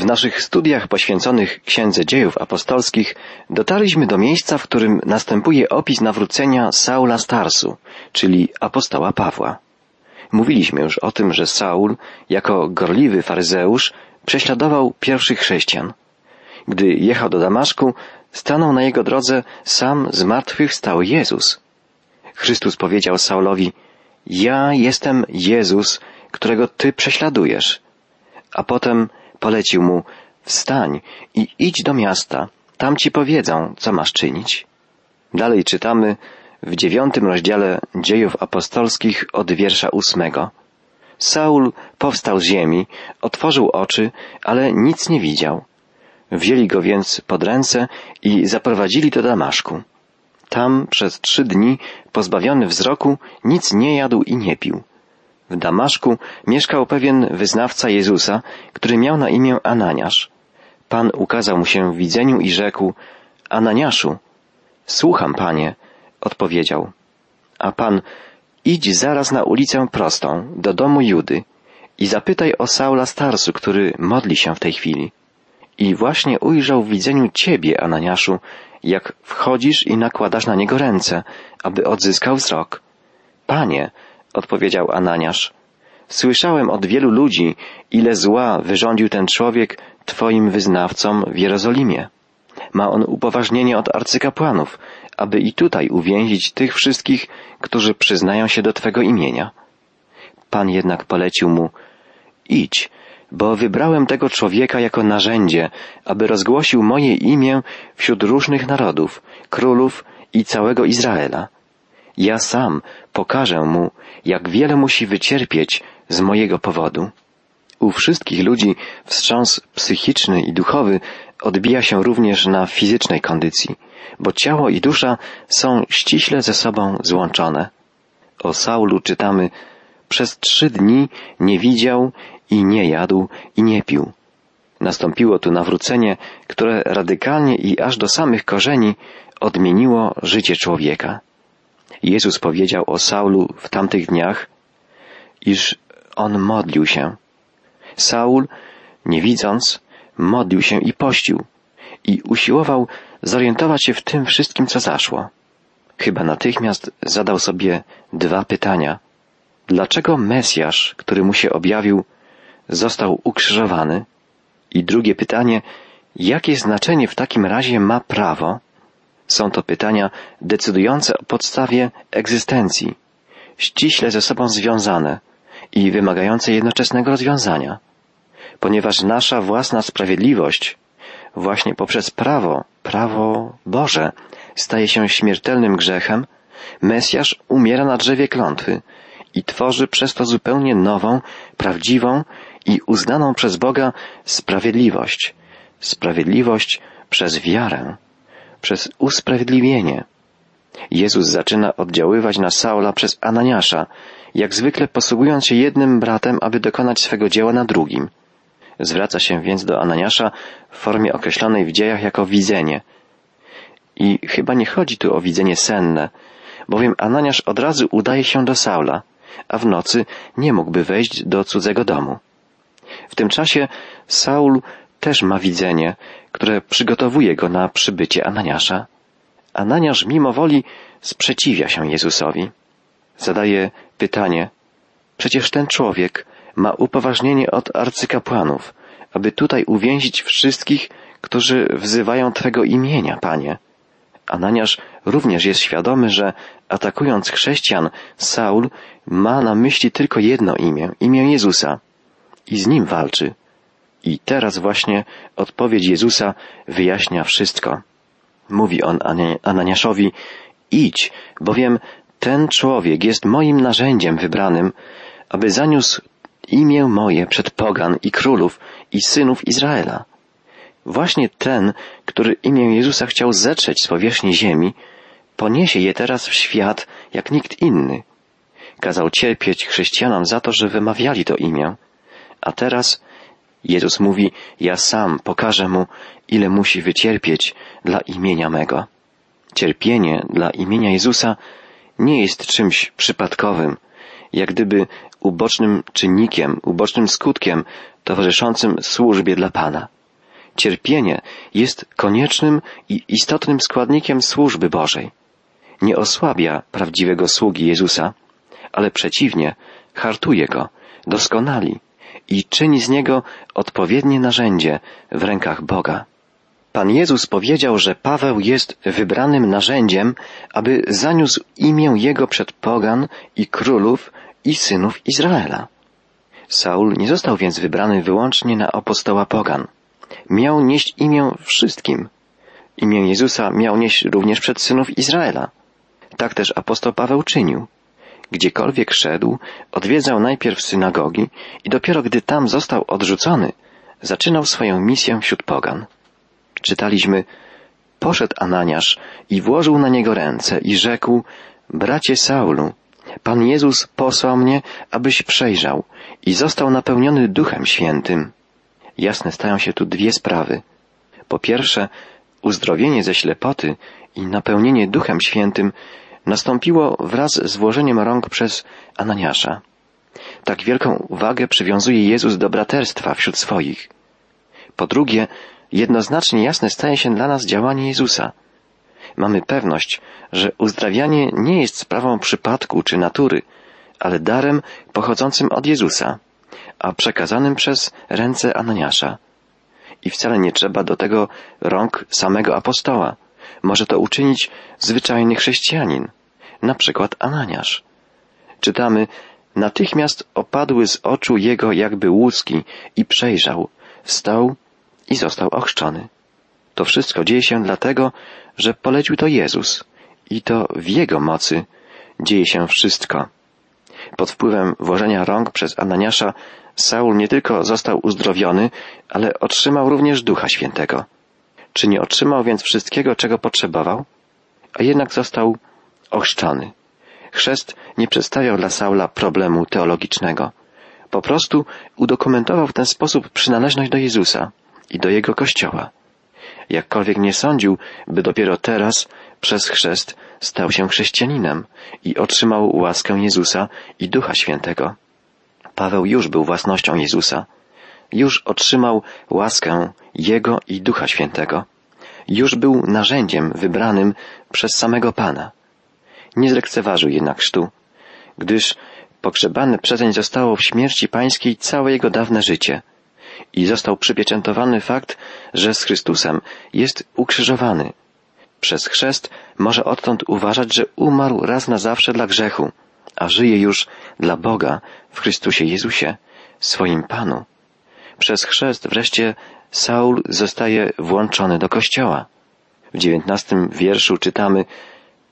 W naszych studiach poświęconych Księdze Dziejów Apostolskich dotarliśmy do miejsca, w którym następuje opis nawrócenia Saula Starsu, czyli apostoła Pawła. Mówiliśmy już o tym, że Saul, jako gorliwy faryzeusz, prześladował pierwszych chrześcijan. Gdy jechał do Damaszku, stanął na jego drodze sam z martwych stały Jezus. Chrystus powiedział Saulowi, ja jestem Jezus, którego ty prześladujesz. A potem polecił mu, wstań i idź do miasta, tam ci powiedzą, co masz czynić. Dalej czytamy w dziewiątym rozdziale dziejów apostolskich od wiersza ósmego. Saul powstał z ziemi, otworzył oczy, ale nic nie widział. Wzięli go więc pod ręce i zaprowadzili do Damaszku. Tam przez trzy dni, pozbawiony wzroku, nic nie jadł i nie pił. W Damaszku mieszkał pewien wyznawca Jezusa, który miał na imię Ananiasz. Pan ukazał mu się w widzeniu i rzekł, Ananiaszu, słucham, panie, odpowiedział. A pan, idź zaraz na ulicę prostą, do domu Judy i zapytaj o Saula Starsu, który modli się w tej chwili. I właśnie ujrzał w widzeniu ciebie, Ananiaszu, jak wchodzisz i nakładasz na niego ręce, aby odzyskał wzrok. Panie, odpowiedział Ananiasz, słyszałem od wielu ludzi, ile zła wyrządził ten człowiek Twoim wyznawcom w Jerozolimie. Ma on upoważnienie od arcykapłanów, aby i tutaj uwięzić tych wszystkich, którzy przyznają się do Twego imienia. Pan jednak polecił mu, idź, bo wybrałem tego człowieka jako narzędzie, aby rozgłosił moje imię wśród różnych narodów, królów i całego Izraela. Ja sam pokażę mu, jak wiele musi wycierpieć z mojego powodu. U wszystkich ludzi wstrząs psychiczny i duchowy odbija się również na fizycznej kondycji, bo ciało i dusza są ściśle ze sobą złączone. O Saulu czytamy, przez trzy dni nie widział i nie jadł i nie pił. Nastąpiło tu nawrócenie, które radykalnie i aż do samych korzeni odmieniło życie człowieka. Jezus powiedział o Saulu w tamtych dniach, iż on modlił się. Saul, nie widząc, modlił się i pościł i usiłował zorientować się w tym wszystkim, co zaszło. Chyba natychmiast zadał sobie dwa pytania. Dlaczego Mesjasz, który mu się objawił, został ukrzyżowany? I drugie pytanie, jakie znaczenie w takim razie ma prawo? Są to pytania decydujące o podstawie egzystencji, ściśle ze sobą związane i wymagające jednoczesnego rozwiązania. Ponieważ nasza własna sprawiedliwość właśnie poprzez prawo, prawo Boże, staje się śmiertelnym grzechem, Mesjasz umiera na drzewie klątwy i tworzy przez to zupełnie nową, prawdziwą i uznaną przez Boga sprawiedliwość. Sprawiedliwość przez wiarę, przez usprawiedliwienie. Jezus zaczyna oddziaływać na Saula przez Ananiasza, jak zwykle posługując się jednym bratem, aby dokonać swego dzieła na drugim. Zwraca się więc do Ananiasza w formie określonej w dziejach jako widzenie. I chyba nie chodzi tu o widzenie senne, bowiem Ananiasz od razu udaje się do Saula, a w nocy nie mógłby wejść do cudzego domu. W tym czasie Saul też ma widzenie, które przygotowuje go na przybycie Ananiasza. Ananiasz mimo woli sprzeciwia się Jezusowi. Zadaje pytanie, przecież ten człowiek ma upoważnienie od arcykapłanów, aby tutaj uwięzić wszystkich, którzy wzywają Twego imienia, Panie. Ananiasz również jest świadomy, że atakując chrześcijan, Saul ma na myśli tylko jedno imię, imię Jezusa i z nim walczy. I teraz właśnie odpowiedź Jezusa wyjaśnia wszystko. Mówi on Ananiaszowi, idź, bowiem ten człowiek jest moim narzędziem wybranym, aby zaniósł imię moje przed pogan i królów i synów Izraela. Właśnie ten, który imię Jezusa chciał zetrzeć z powierzchni ziemi, poniesie je teraz w świat jak nikt inny. Kazał cierpieć chrześcijanom za to, że wymawiali to imię. A teraz Jezus mówi, ja sam pokażę mu, ile musi wycierpieć dla imienia mego. Cierpienie dla imienia Jezusa nie jest czymś przypadkowym, jak gdyby ubocznym czynnikiem, ubocznym skutkiem towarzyszącym służbie dla Pana. Cierpienie jest koniecznym i istotnym składnikiem służby Bożej. Nie osłabia prawdziwego sługi Jezusa, ale przeciwnie, hartuje go, doskonali i czyni z niego odpowiednie narzędzie w rękach Boga. Pan Jezus powiedział, że Paweł jest wybranym narzędziem, aby zaniósł imię Jego przed pogan i królów i synów Izraela. Saul nie został więc wybrany wyłącznie na apostoła pogan. Miał nieść imię wszystkim. Imię Jezusa miał nieść również przed synów Izraela. Tak też apostoł Paweł czynił. Gdziekolwiek szedł, odwiedzał najpierw synagogi i dopiero gdy tam został odrzucony, zaczynał swoją misję wśród pogan. Czytaliśmy, poszedł Ananiasz i włożył na niego ręce i rzekł, bracie Saulu, Pan Jezus posłał mnie, abyś przejrzał i został napełniony Duchem Świętym. Jasne stają się tu dwie sprawy. Po pierwsze, uzdrowienie ze ślepoty i napełnienie Duchem Świętym nastąpiło wraz z włożeniem rąk przez Ananiasza. Tak wielką uwagę przywiązuje Jezus do braterstwa wśród swoich. Po drugie, jednoznacznie jasne staje się dla nas działanie Jezusa. Mamy pewność, że uzdrawianie nie jest sprawą przypadku czy natury, ale darem pochodzącym od Jezusa, a przekazanym przez ręce Ananiasza. I wcale nie trzeba do tego rąk samego apostoła. Może to uczynić zwyczajny chrześcijanin, na przykład Ananiasz. Czytamy, natychmiast opadły z oczu jego jakby łuski i przejrzał, wstał i został ochrzczony. To wszystko dzieje się dlatego, że polecił to Jezus i to w Jego mocy dzieje się wszystko. Pod wpływem włożenia rąk przez Ananiasza Saul nie tylko został uzdrowiony, ale otrzymał również Ducha Świętego. Czy nie otrzymał więc wszystkiego, czego potrzebował? A jednak został ochrzczony. Chrzest nie przedstawiał dla Saula problemu teologicznego. Po prostu udokumentował w ten sposób przynależność do Jezusa i do Jego Kościoła. Jakkolwiek nie sądził, by dopiero teraz przez chrzest stał się chrześcijaninem i otrzymał łaskę Jezusa i Ducha Świętego. Paweł już był własnością Jezusa. Już otrzymał łaskę Jego i Ducha Świętego. Już był narzędziem wybranym przez samego Pana. Nie zlekceważył jednak chrztu, gdyż pogrzebany przezeń zostało w śmierci pańskiej całe jego dawne życie i został przypieczętowany fakt, że z Chrystusem jest ukrzyżowany. Przez chrzest może odtąd uważać, że umarł raz na zawsze dla grzechu, a żyje już dla Boga w Chrystusie Jezusie, swoim Panu. Przez chrzest wreszcie Saul zostaje włączony do kościoła. W dziewiętnastym wierszu czytamy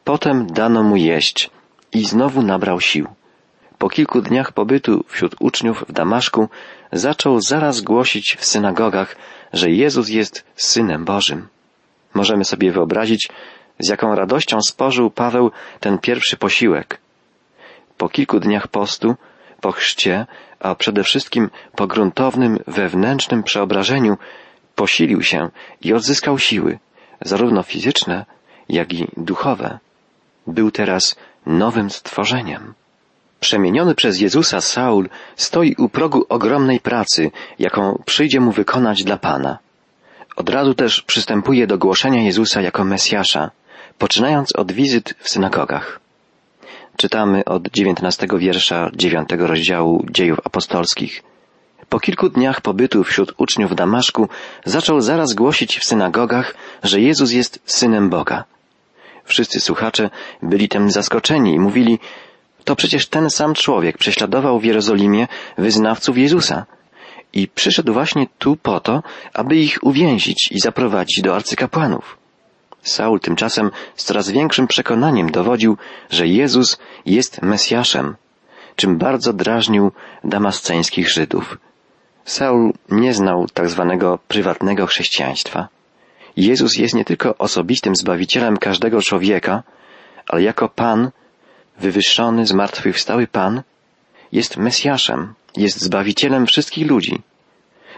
Potem dano mu jeść i znowu nabrał sił. Po kilku dniach pobytu wśród uczniów w Damaszku zaczął zaraz głosić w synagogach, że Jezus jest Synem Bożym. Możemy sobie wyobrazić, z jaką radością spożył Paweł ten pierwszy posiłek. Po kilku dniach postu, po chrzcie, a przede wszystkim po gruntownym wewnętrznym przeobrażeniu, posilił się i odzyskał siły, zarówno fizyczne, jak i duchowe. Był teraz nowym stworzeniem. Przemieniony przez Jezusa Saul stoi u progu ogromnej pracy, jaką przyjdzie mu wykonać dla Pana. Od razu też przystępuje do głoszenia Jezusa jako Mesjasza, poczynając od wizyt w synagogach. Czytamy od dziewiętnastego wiersza dziewiątego rozdziału dziejów apostolskich. Po kilku dniach pobytu wśród uczniów Damaszku zaczął zaraz głosić w synagogach, że Jezus jest Synem Boga. Wszyscy słuchacze byli tym zaskoczeni i mówili, to przecież ten sam człowiek prześladował w Jerozolimie wyznawców Jezusa i przyszedł właśnie tu po to, aby ich uwięzić i zaprowadzić do arcykapłanów. Saul tymczasem z coraz większym przekonaniem dowodził, że Jezus jest Mesjaszem, czym bardzo drażnił damasceńskich Żydów. Saul nie znał tak zwanego prywatnego chrześcijaństwa. Jezus jest nie tylko osobistym Zbawicielem każdego człowieka, ale jako Pan wywyższony, zmartwychwstały Pan jest Mesjaszem, jest Zbawicielem wszystkich ludzi.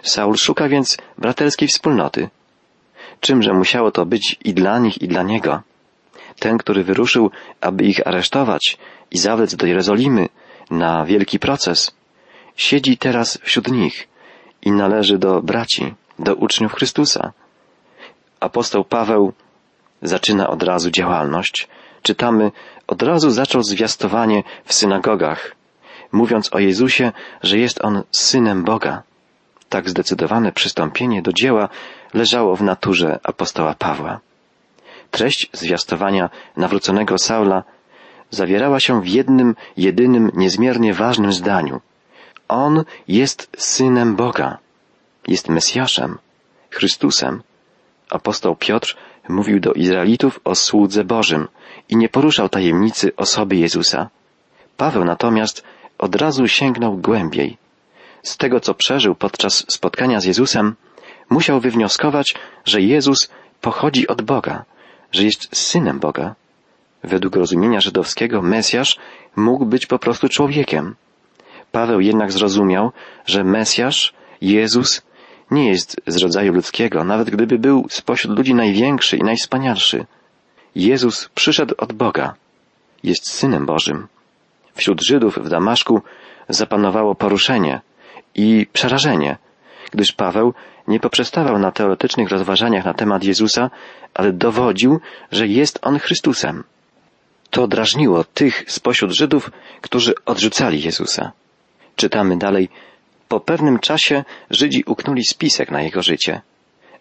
Saul szuka więc braterskiej wspólnoty. Czymże musiało to być i dla nich, i dla niego? Ten, który wyruszył, aby ich aresztować i zawlec do Jerozolimy, na wielki proces, siedzi teraz wśród nich i należy do braci, do uczniów Chrystusa. Apostoł Paweł zaczyna od razu działalność. Czytamy, od razu zaczął zwiastowanie w synagogach, mówiąc o Jezusie, że jest On synem Boga. Tak zdecydowane przystąpienie do dzieła leżało w naturze apostoła Pawła. Treść zwiastowania nawróconego Saula zawierała się w jednym, jedynym, niezmiernie ważnym zdaniu. On jest synem Boga. Jest Mesjaszem, Chrystusem. Apostoł Piotr mówił do Izraelitów o słudze Bożym i nie poruszał tajemnicy osoby Jezusa. Paweł natomiast od razu sięgnął głębiej. Z tego, co przeżył podczas spotkania z Jezusem, musiał wywnioskować, że Jezus pochodzi od Boga, że jest synem Boga. Według rozumienia żydowskiego Mesjasz mógł być po prostu człowiekiem. Paweł jednak zrozumiał, że Mesjasz, Jezus, nie jest z rodzaju ludzkiego, nawet gdyby był spośród ludzi największy i najwspanialszy. Jezus przyszedł od Boga. Jest Synem Bożym. Wśród Żydów w Damaszku zapanowało poruszenie i przerażenie, gdyż Paweł nie poprzestawał na teoretycznych rozważaniach na temat Jezusa, ale dowodził, że jest On Chrystusem. To drażniło tych spośród Żydów, którzy odrzucali Jezusa. Czytamy dalej, po pewnym czasie Żydzi uknuli spisek na jego życie,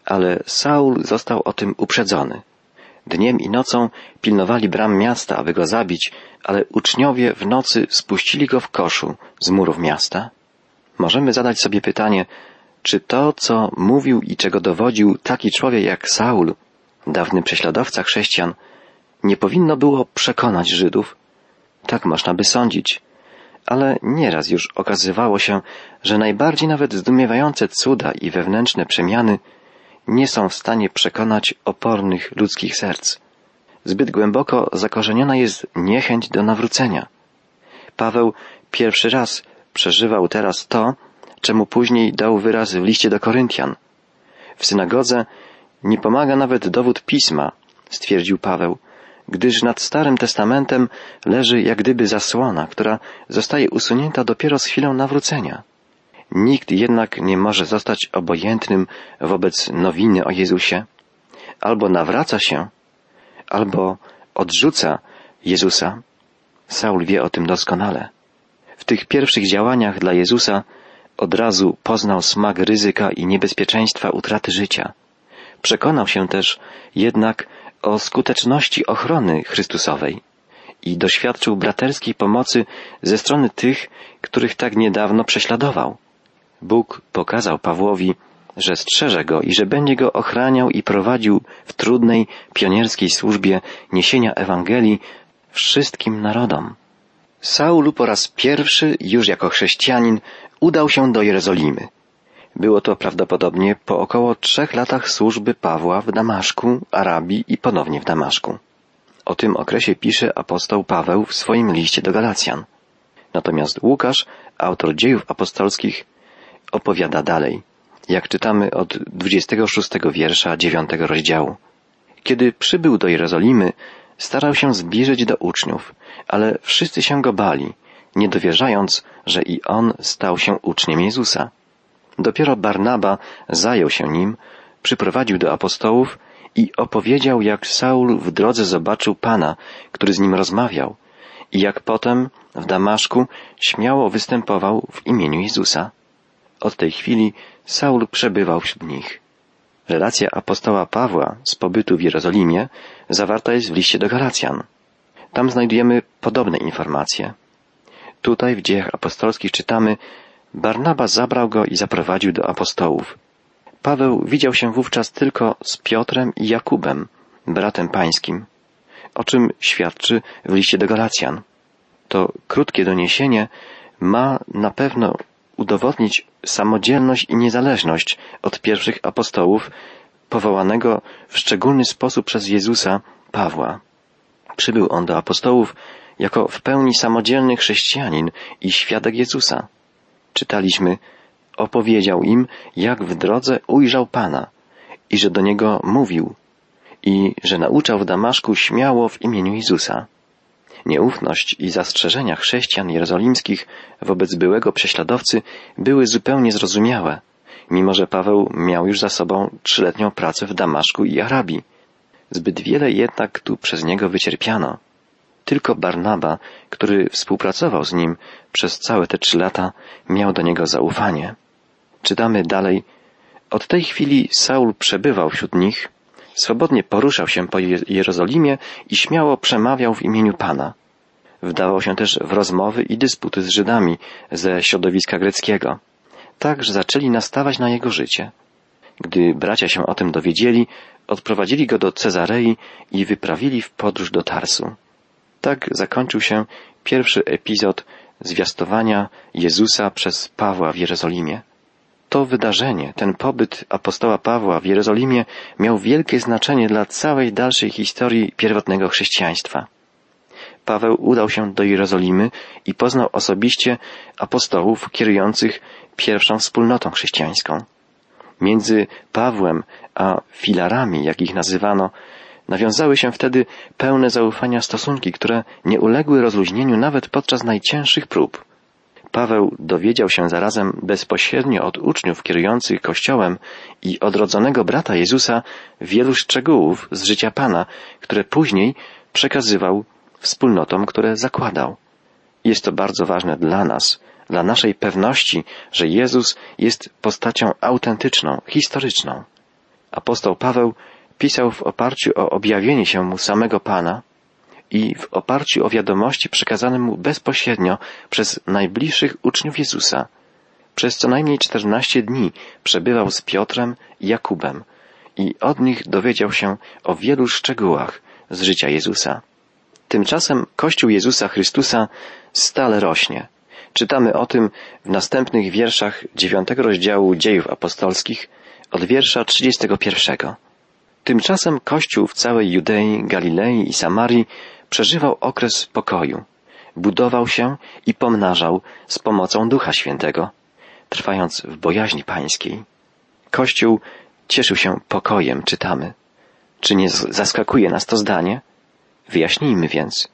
ale Saul został o tym uprzedzony. Dniem i nocą pilnowali bram miasta, aby go zabić, ale uczniowie w nocy spuścili go w koszu z murów miasta. Możemy zadać sobie pytanie, czy to, co mówił i czego dowodził taki człowiek jak Saul, dawny prześladowca chrześcijan, nie powinno było przekonać Żydów? Tak można by sądzić. Ale nieraz już okazywało się, że najbardziej nawet zdumiewające cuda i wewnętrzne przemiany nie są w stanie przekonać opornych ludzkich serc. Zbyt głęboko zakorzeniona jest niechęć do nawrócenia. Paweł pierwszy raz przeżywał teraz to, czemu później dał wyraz w liście do Koryntian. W synagodze nie pomaga nawet dowód pisma, stwierdził Paweł, gdyż nad Starym Testamentem leży jak gdyby zasłona, która zostaje usunięta dopiero z chwilą nawrócenia. Nikt jednak nie może zostać obojętnym wobec nowiny o Jezusie. Albo nawraca się, albo odrzuca Jezusa. Saul wie o tym doskonale. W tych pierwszych działaniach dla Jezusa od razu poznał smak ryzyka i niebezpieczeństwa utraty życia. Przekonał się też jednak o skuteczności ochrony Chrystusowej i doświadczył braterskiej pomocy ze strony tych, których tak niedawno prześladował. Bóg pokazał Pawłowi, że strzeże go i że będzie go ochraniał i prowadził w trudnej, pionierskiej służbie niesienia Ewangelii wszystkim narodom. Saul po raz pierwszy, już jako chrześcijanin, udał się do Jerozolimy. Było to prawdopodobnie po około trzech latach służby Pawła w Damaszku, Arabii i ponownie w Damaszku. O tym okresie pisze apostoł Paweł w swoim liście do Galacjan. Natomiast Łukasz, autor dziejów apostolskich, opowiada dalej, jak czytamy od 26 wiersza 9 rozdziału. Kiedy przybył do Jerozolimy, starał się zbliżyć do uczniów, ale wszyscy się go bali, nie dowierzając, że i on stał się uczniem Jezusa. Dopiero Barnaba zajął się nim, przyprowadził do apostołów i opowiedział, jak Saul w drodze zobaczył Pana, który z nim rozmawiał i jak potem w Damaszku śmiało występował w imieniu Jezusa. Od tej chwili Saul przebywał wśród nich. Relacja apostoła Pawła z pobytu w Jerozolimie zawarta jest w liście do Galacjan. Tam znajdujemy podobne informacje. Tutaj w dziejach apostolskich czytamy Barnaba zabrał go i zaprowadził do apostołów. Paweł widział się wówczas tylko z Piotrem i Jakubem, bratem pańskim, o czym świadczy w liście do Galacjan. To krótkie doniesienie ma na pewno udowodnić samodzielność i niezależność od pierwszych apostołów, powołanego w szczególny sposób przez Jezusa Pawła. Przybył on do apostołów jako w pełni samodzielny chrześcijanin i świadek Jezusa. Czytaliśmy, opowiedział im, jak w drodze ujrzał Pana i że do niego mówił i że nauczał w Damaszku śmiało w imieniu Jezusa. Nieufność i zastrzeżenia chrześcijan jerozolimskich wobec byłego prześladowcy były zupełnie zrozumiałe, mimo że Paweł miał już za sobą trzyletnią pracę w Damaszku i Arabii. Zbyt wiele jednak tu przez niego wycierpiano. Tylko Barnaba, który współpracował z nim przez całe te trzy lata, miał do niego zaufanie. Czytamy dalej. Od tej chwili Saul przebywał wśród nich, swobodnie poruszał się po Jerozolimie i śmiało przemawiał w imieniu Pana. Wdawał się też w rozmowy i dysputy z Żydami ze środowiska greckiego. Tak, że zaczęli nastawać na jego życie. Gdy bracia się o tym dowiedzieli, odprowadzili go do Cezarei i wyprawili w podróż do Tarsu. Tak zakończył się pierwszy epizod zwiastowania Jezusa przez Pawła w Jerozolimie. To wydarzenie, ten pobyt apostoła Pawła w Jerozolimie miał wielkie znaczenie dla całej dalszej historii pierwotnego chrześcijaństwa. Paweł udał się do Jerozolimy i poznał osobiście apostołów kierujących pierwszą wspólnotą chrześcijańską. Między Pawłem a filarami, jak ich nazywano, nawiązały się wtedy pełne zaufania stosunki, które nie uległy rozluźnieniu nawet podczas najcięższych prób. Paweł dowiedział się zarazem bezpośrednio od uczniów kierujących Kościołem i odrodzonego brata Jezusa wielu szczegółów z życia Pana, które później przekazywał wspólnotom, które zakładał. Jest to bardzo ważne dla nas, dla naszej pewności, że Jezus jest postacią autentyczną, historyczną. Apostoł Paweł pisał w oparciu o objawienie się mu samego Pana i w oparciu o wiadomości przekazane mu bezpośrednio przez najbliższych uczniów Jezusa. Przez co najmniej czternaście dni przebywał z Piotrem i Jakubem i od nich dowiedział się o wielu szczegółach z życia Jezusa. Tymczasem Kościół Jezusa Chrystusa stale rośnie. Czytamy o tym w następnych wierszach dziewiątego rozdziału dziejów apostolskich od wiersza trzydziestego pierwszego. Tymczasem Kościół w całej Judei, Galilei i Samarii przeżywał okres pokoju. Budował się i pomnażał z pomocą Ducha Świętego, trwając w bojaźni pańskiej. Kościół cieszył się pokojem, czytamy. Czy nie zaskakuje nas to zdanie? Wyjaśnijmy więc.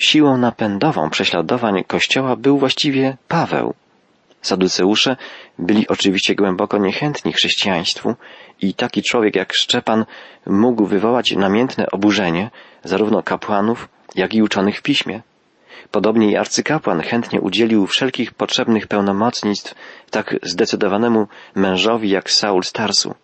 Siłą napędową prześladowań Kościoła był właściwie Paweł. Saduceusze byli oczywiście głęboko niechętni chrześcijaństwu i taki człowiek jak Szczepan mógł wywołać namiętne oburzenie zarówno kapłanów, jak i uczonych w piśmie. Podobnie i arcykapłan chętnie udzielił wszelkich potrzebnych pełnomocnictw tak zdecydowanemu mężowi jak Saul Starsu.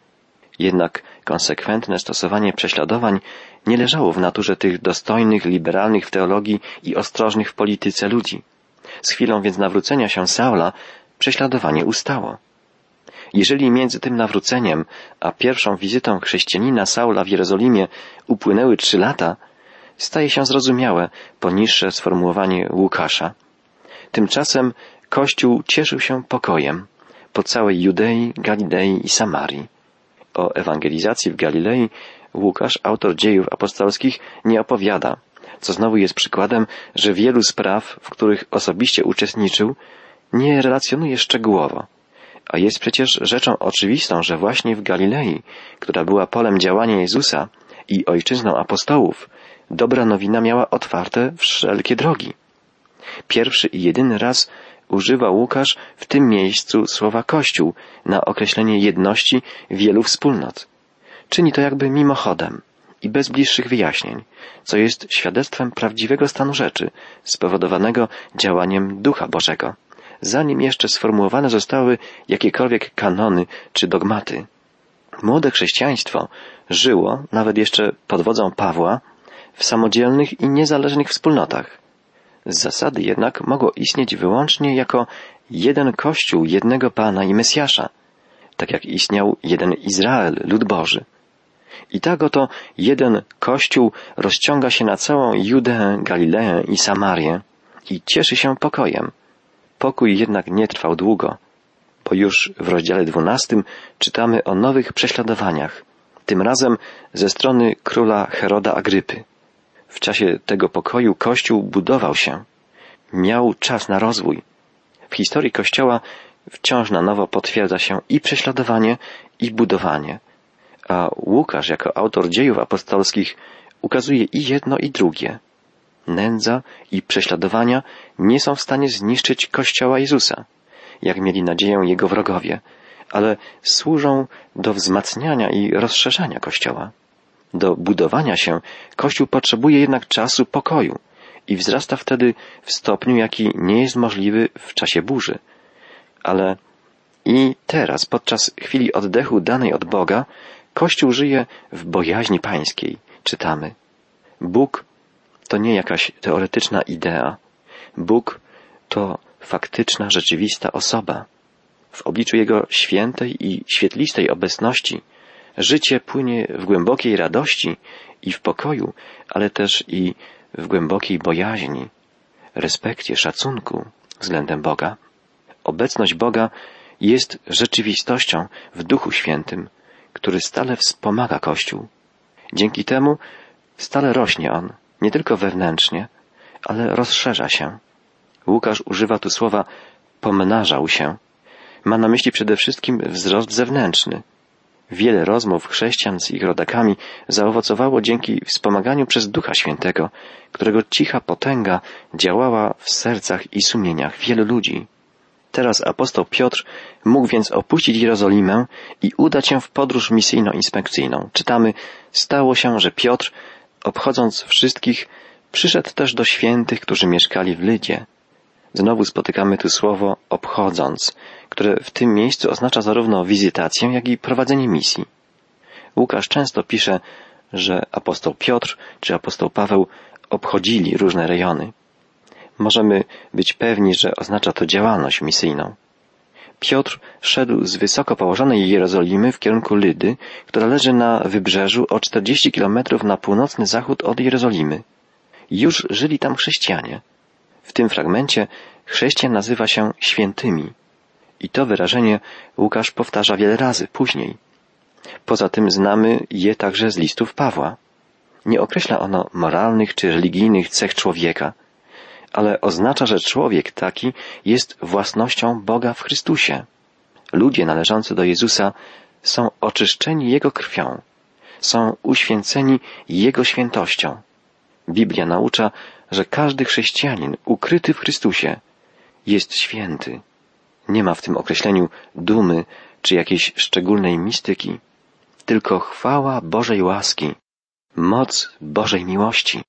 Jednak konsekwentne stosowanie prześladowań nie leżało w naturze tych dostojnych, liberalnych w teologii i ostrożnych w polityce ludzi. Z chwilą więc nawrócenia się Saula prześladowanie ustało. Jeżeli między tym nawróceniem a pierwszą wizytą chrześcijanina Saula w Jerozolimie upłynęły trzy lata, staje się zrozumiałe poniższe sformułowanie Łukasza. Tymczasem Kościół cieszył się pokojem po całej Judei, Galilei i Samarii. O ewangelizacji w Galilei Łukasz, autor dziejów apostolskich, nie opowiada, co znowu jest przykładem, że wielu spraw, w których osobiście uczestniczył, nie relacjonuje szczegółowo. A jest przecież rzeczą oczywistą, że właśnie w Galilei, która była polem działania Jezusa i ojczyzną apostołów, dobra nowina miała otwarte wszelkie drogi. Pierwszy i jedyny raz używa Łukasz w tym miejscu słowa Kościół na określenie jedności wielu wspólnot. Czyni to jakby mimochodem i bez bliższych wyjaśnień, co jest świadectwem prawdziwego stanu rzeczy, spowodowanego działaniem Ducha Bożego, zanim jeszcze sformułowane zostały jakiekolwiek kanony czy dogmaty. Młode chrześcijaństwo żyło, nawet jeszcze pod wodzą Pawła, w samodzielnych i niezależnych wspólnotach. Z zasady jednak mogło istnieć wyłącznie jako jeden Kościół jednego Pana i Mesjasza, tak jak istniał jeden Izrael, lud Boży. I tak oto jeden Kościół rozciąga się na całą Judeę, Galileę i Samarię i cieszy się pokojem. Pokój jednak nie trwał długo, bo już w rozdziale dwunastym czytamy o nowych prześladowaniach, tym razem ze strony króla Heroda Agrypy. W czasie tego pokoju Kościół budował się. Miał czas na rozwój. W historii Kościoła wciąż na nowo potwierdza się i prześladowanie, i budowanie. A Łukasz jako autor dziejów apostolskich ukazuje i jedno, i drugie. Nędza i prześladowania nie są w stanie zniszczyć Kościoła Jezusa, jak mieli nadzieję Jego wrogowie, ale służą do wzmacniania i rozszerzania Kościoła. Do budowania się Kościół potrzebuje jednak czasu pokoju i wzrasta wtedy w stopniu, jaki nie jest możliwy w czasie burzy. Ale i teraz, podczas chwili oddechu danej od Boga, Kościół żyje w bojaźni pańskiej, czytamy. Bóg to nie jakaś teoretyczna idea. Bóg to faktyczna, rzeczywista osoba. W obliczu Jego świętej i świetlistej obecności życie płynie w głębokiej radości i w pokoju, ale też i w głębokiej bojaźni, respekcie, szacunku względem Boga. Obecność Boga jest rzeczywistością w Duchu Świętym, który stale wspomaga Kościół. Dzięki temu stale rośnie on, nie tylko wewnętrznie, ale rozszerza się. Łukasz używa tu słowa pomnażał się. Ma na myśli przede wszystkim wzrost zewnętrzny. Wiele rozmów chrześcijan z ich rodakami zaowocowało dzięki wspomaganiu przez Ducha Świętego, którego cicha potęga działała w sercach i sumieniach wielu ludzi. Teraz apostoł Piotr mógł więc opuścić Jerozolimę i udać się w podróż misyjno-inspekcyjną. Czytamy, stało się, że Piotr, obchodząc wszystkich, przyszedł też do świętych, którzy mieszkali w Lydzie. Znowu spotykamy tu słowo obchodząc, które w tym miejscu oznacza zarówno wizytację, jak i prowadzenie misji. Łukasz często pisze, że apostoł Piotr czy apostoł Paweł obchodzili różne rejony. Możemy być pewni, że oznacza to działalność misyjną. Piotr szedł z wysoko położonej Jerozolimy w kierunku Lydy, która leży na wybrzeżu o 40 kilometrów na północny zachód od Jerozolimy. Już żyli tam chrześcijanie. W tym fragmencie chrześcijan nazywa się świętymi. I to wyrażenie Łukasz powtarza wiele razy później. Poza tym znamy je także z listów Pawła. Nie określa ono moralnych czy religijnych cech człowieka, ale oznacza, że człowiek taki jest własnością Boga w Chrystusie. Ludzie należący do Jezusa są oczyszczeni Jego krwią, są uświęceni Jego świętością. Biblia naucza, że każdy chrześcijanin ukryty w Chrystusie jest święty. Nie ma w tym określeniu dumy czy jakiejś szczególnej mistyki, tylko chwała Bożej łaski, moc Bożej miłości.